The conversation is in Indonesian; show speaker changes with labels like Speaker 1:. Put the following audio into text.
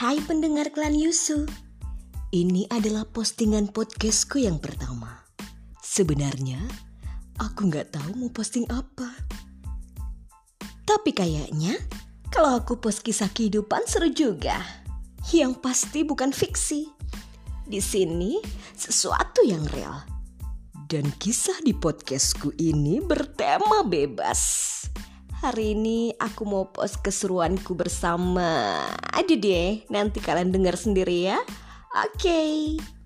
Speaker 1: Hai pendengar klan Yusu. Ini adalah postingan podcastku yang pertama. Sebenarnya aku nggak tahu mau posting apa. Tapi kayaknya kalau aku post kisah kehidupan seru juga. Yang pasti bukan fiksi. Di sini sesuatu yang real. Dan kisah di podcastku ini bertema bebas Hari ini aku mau post keseruanku bersama. Aduh deh, nanti kalian dengar sendiri ya. Oke. Okay.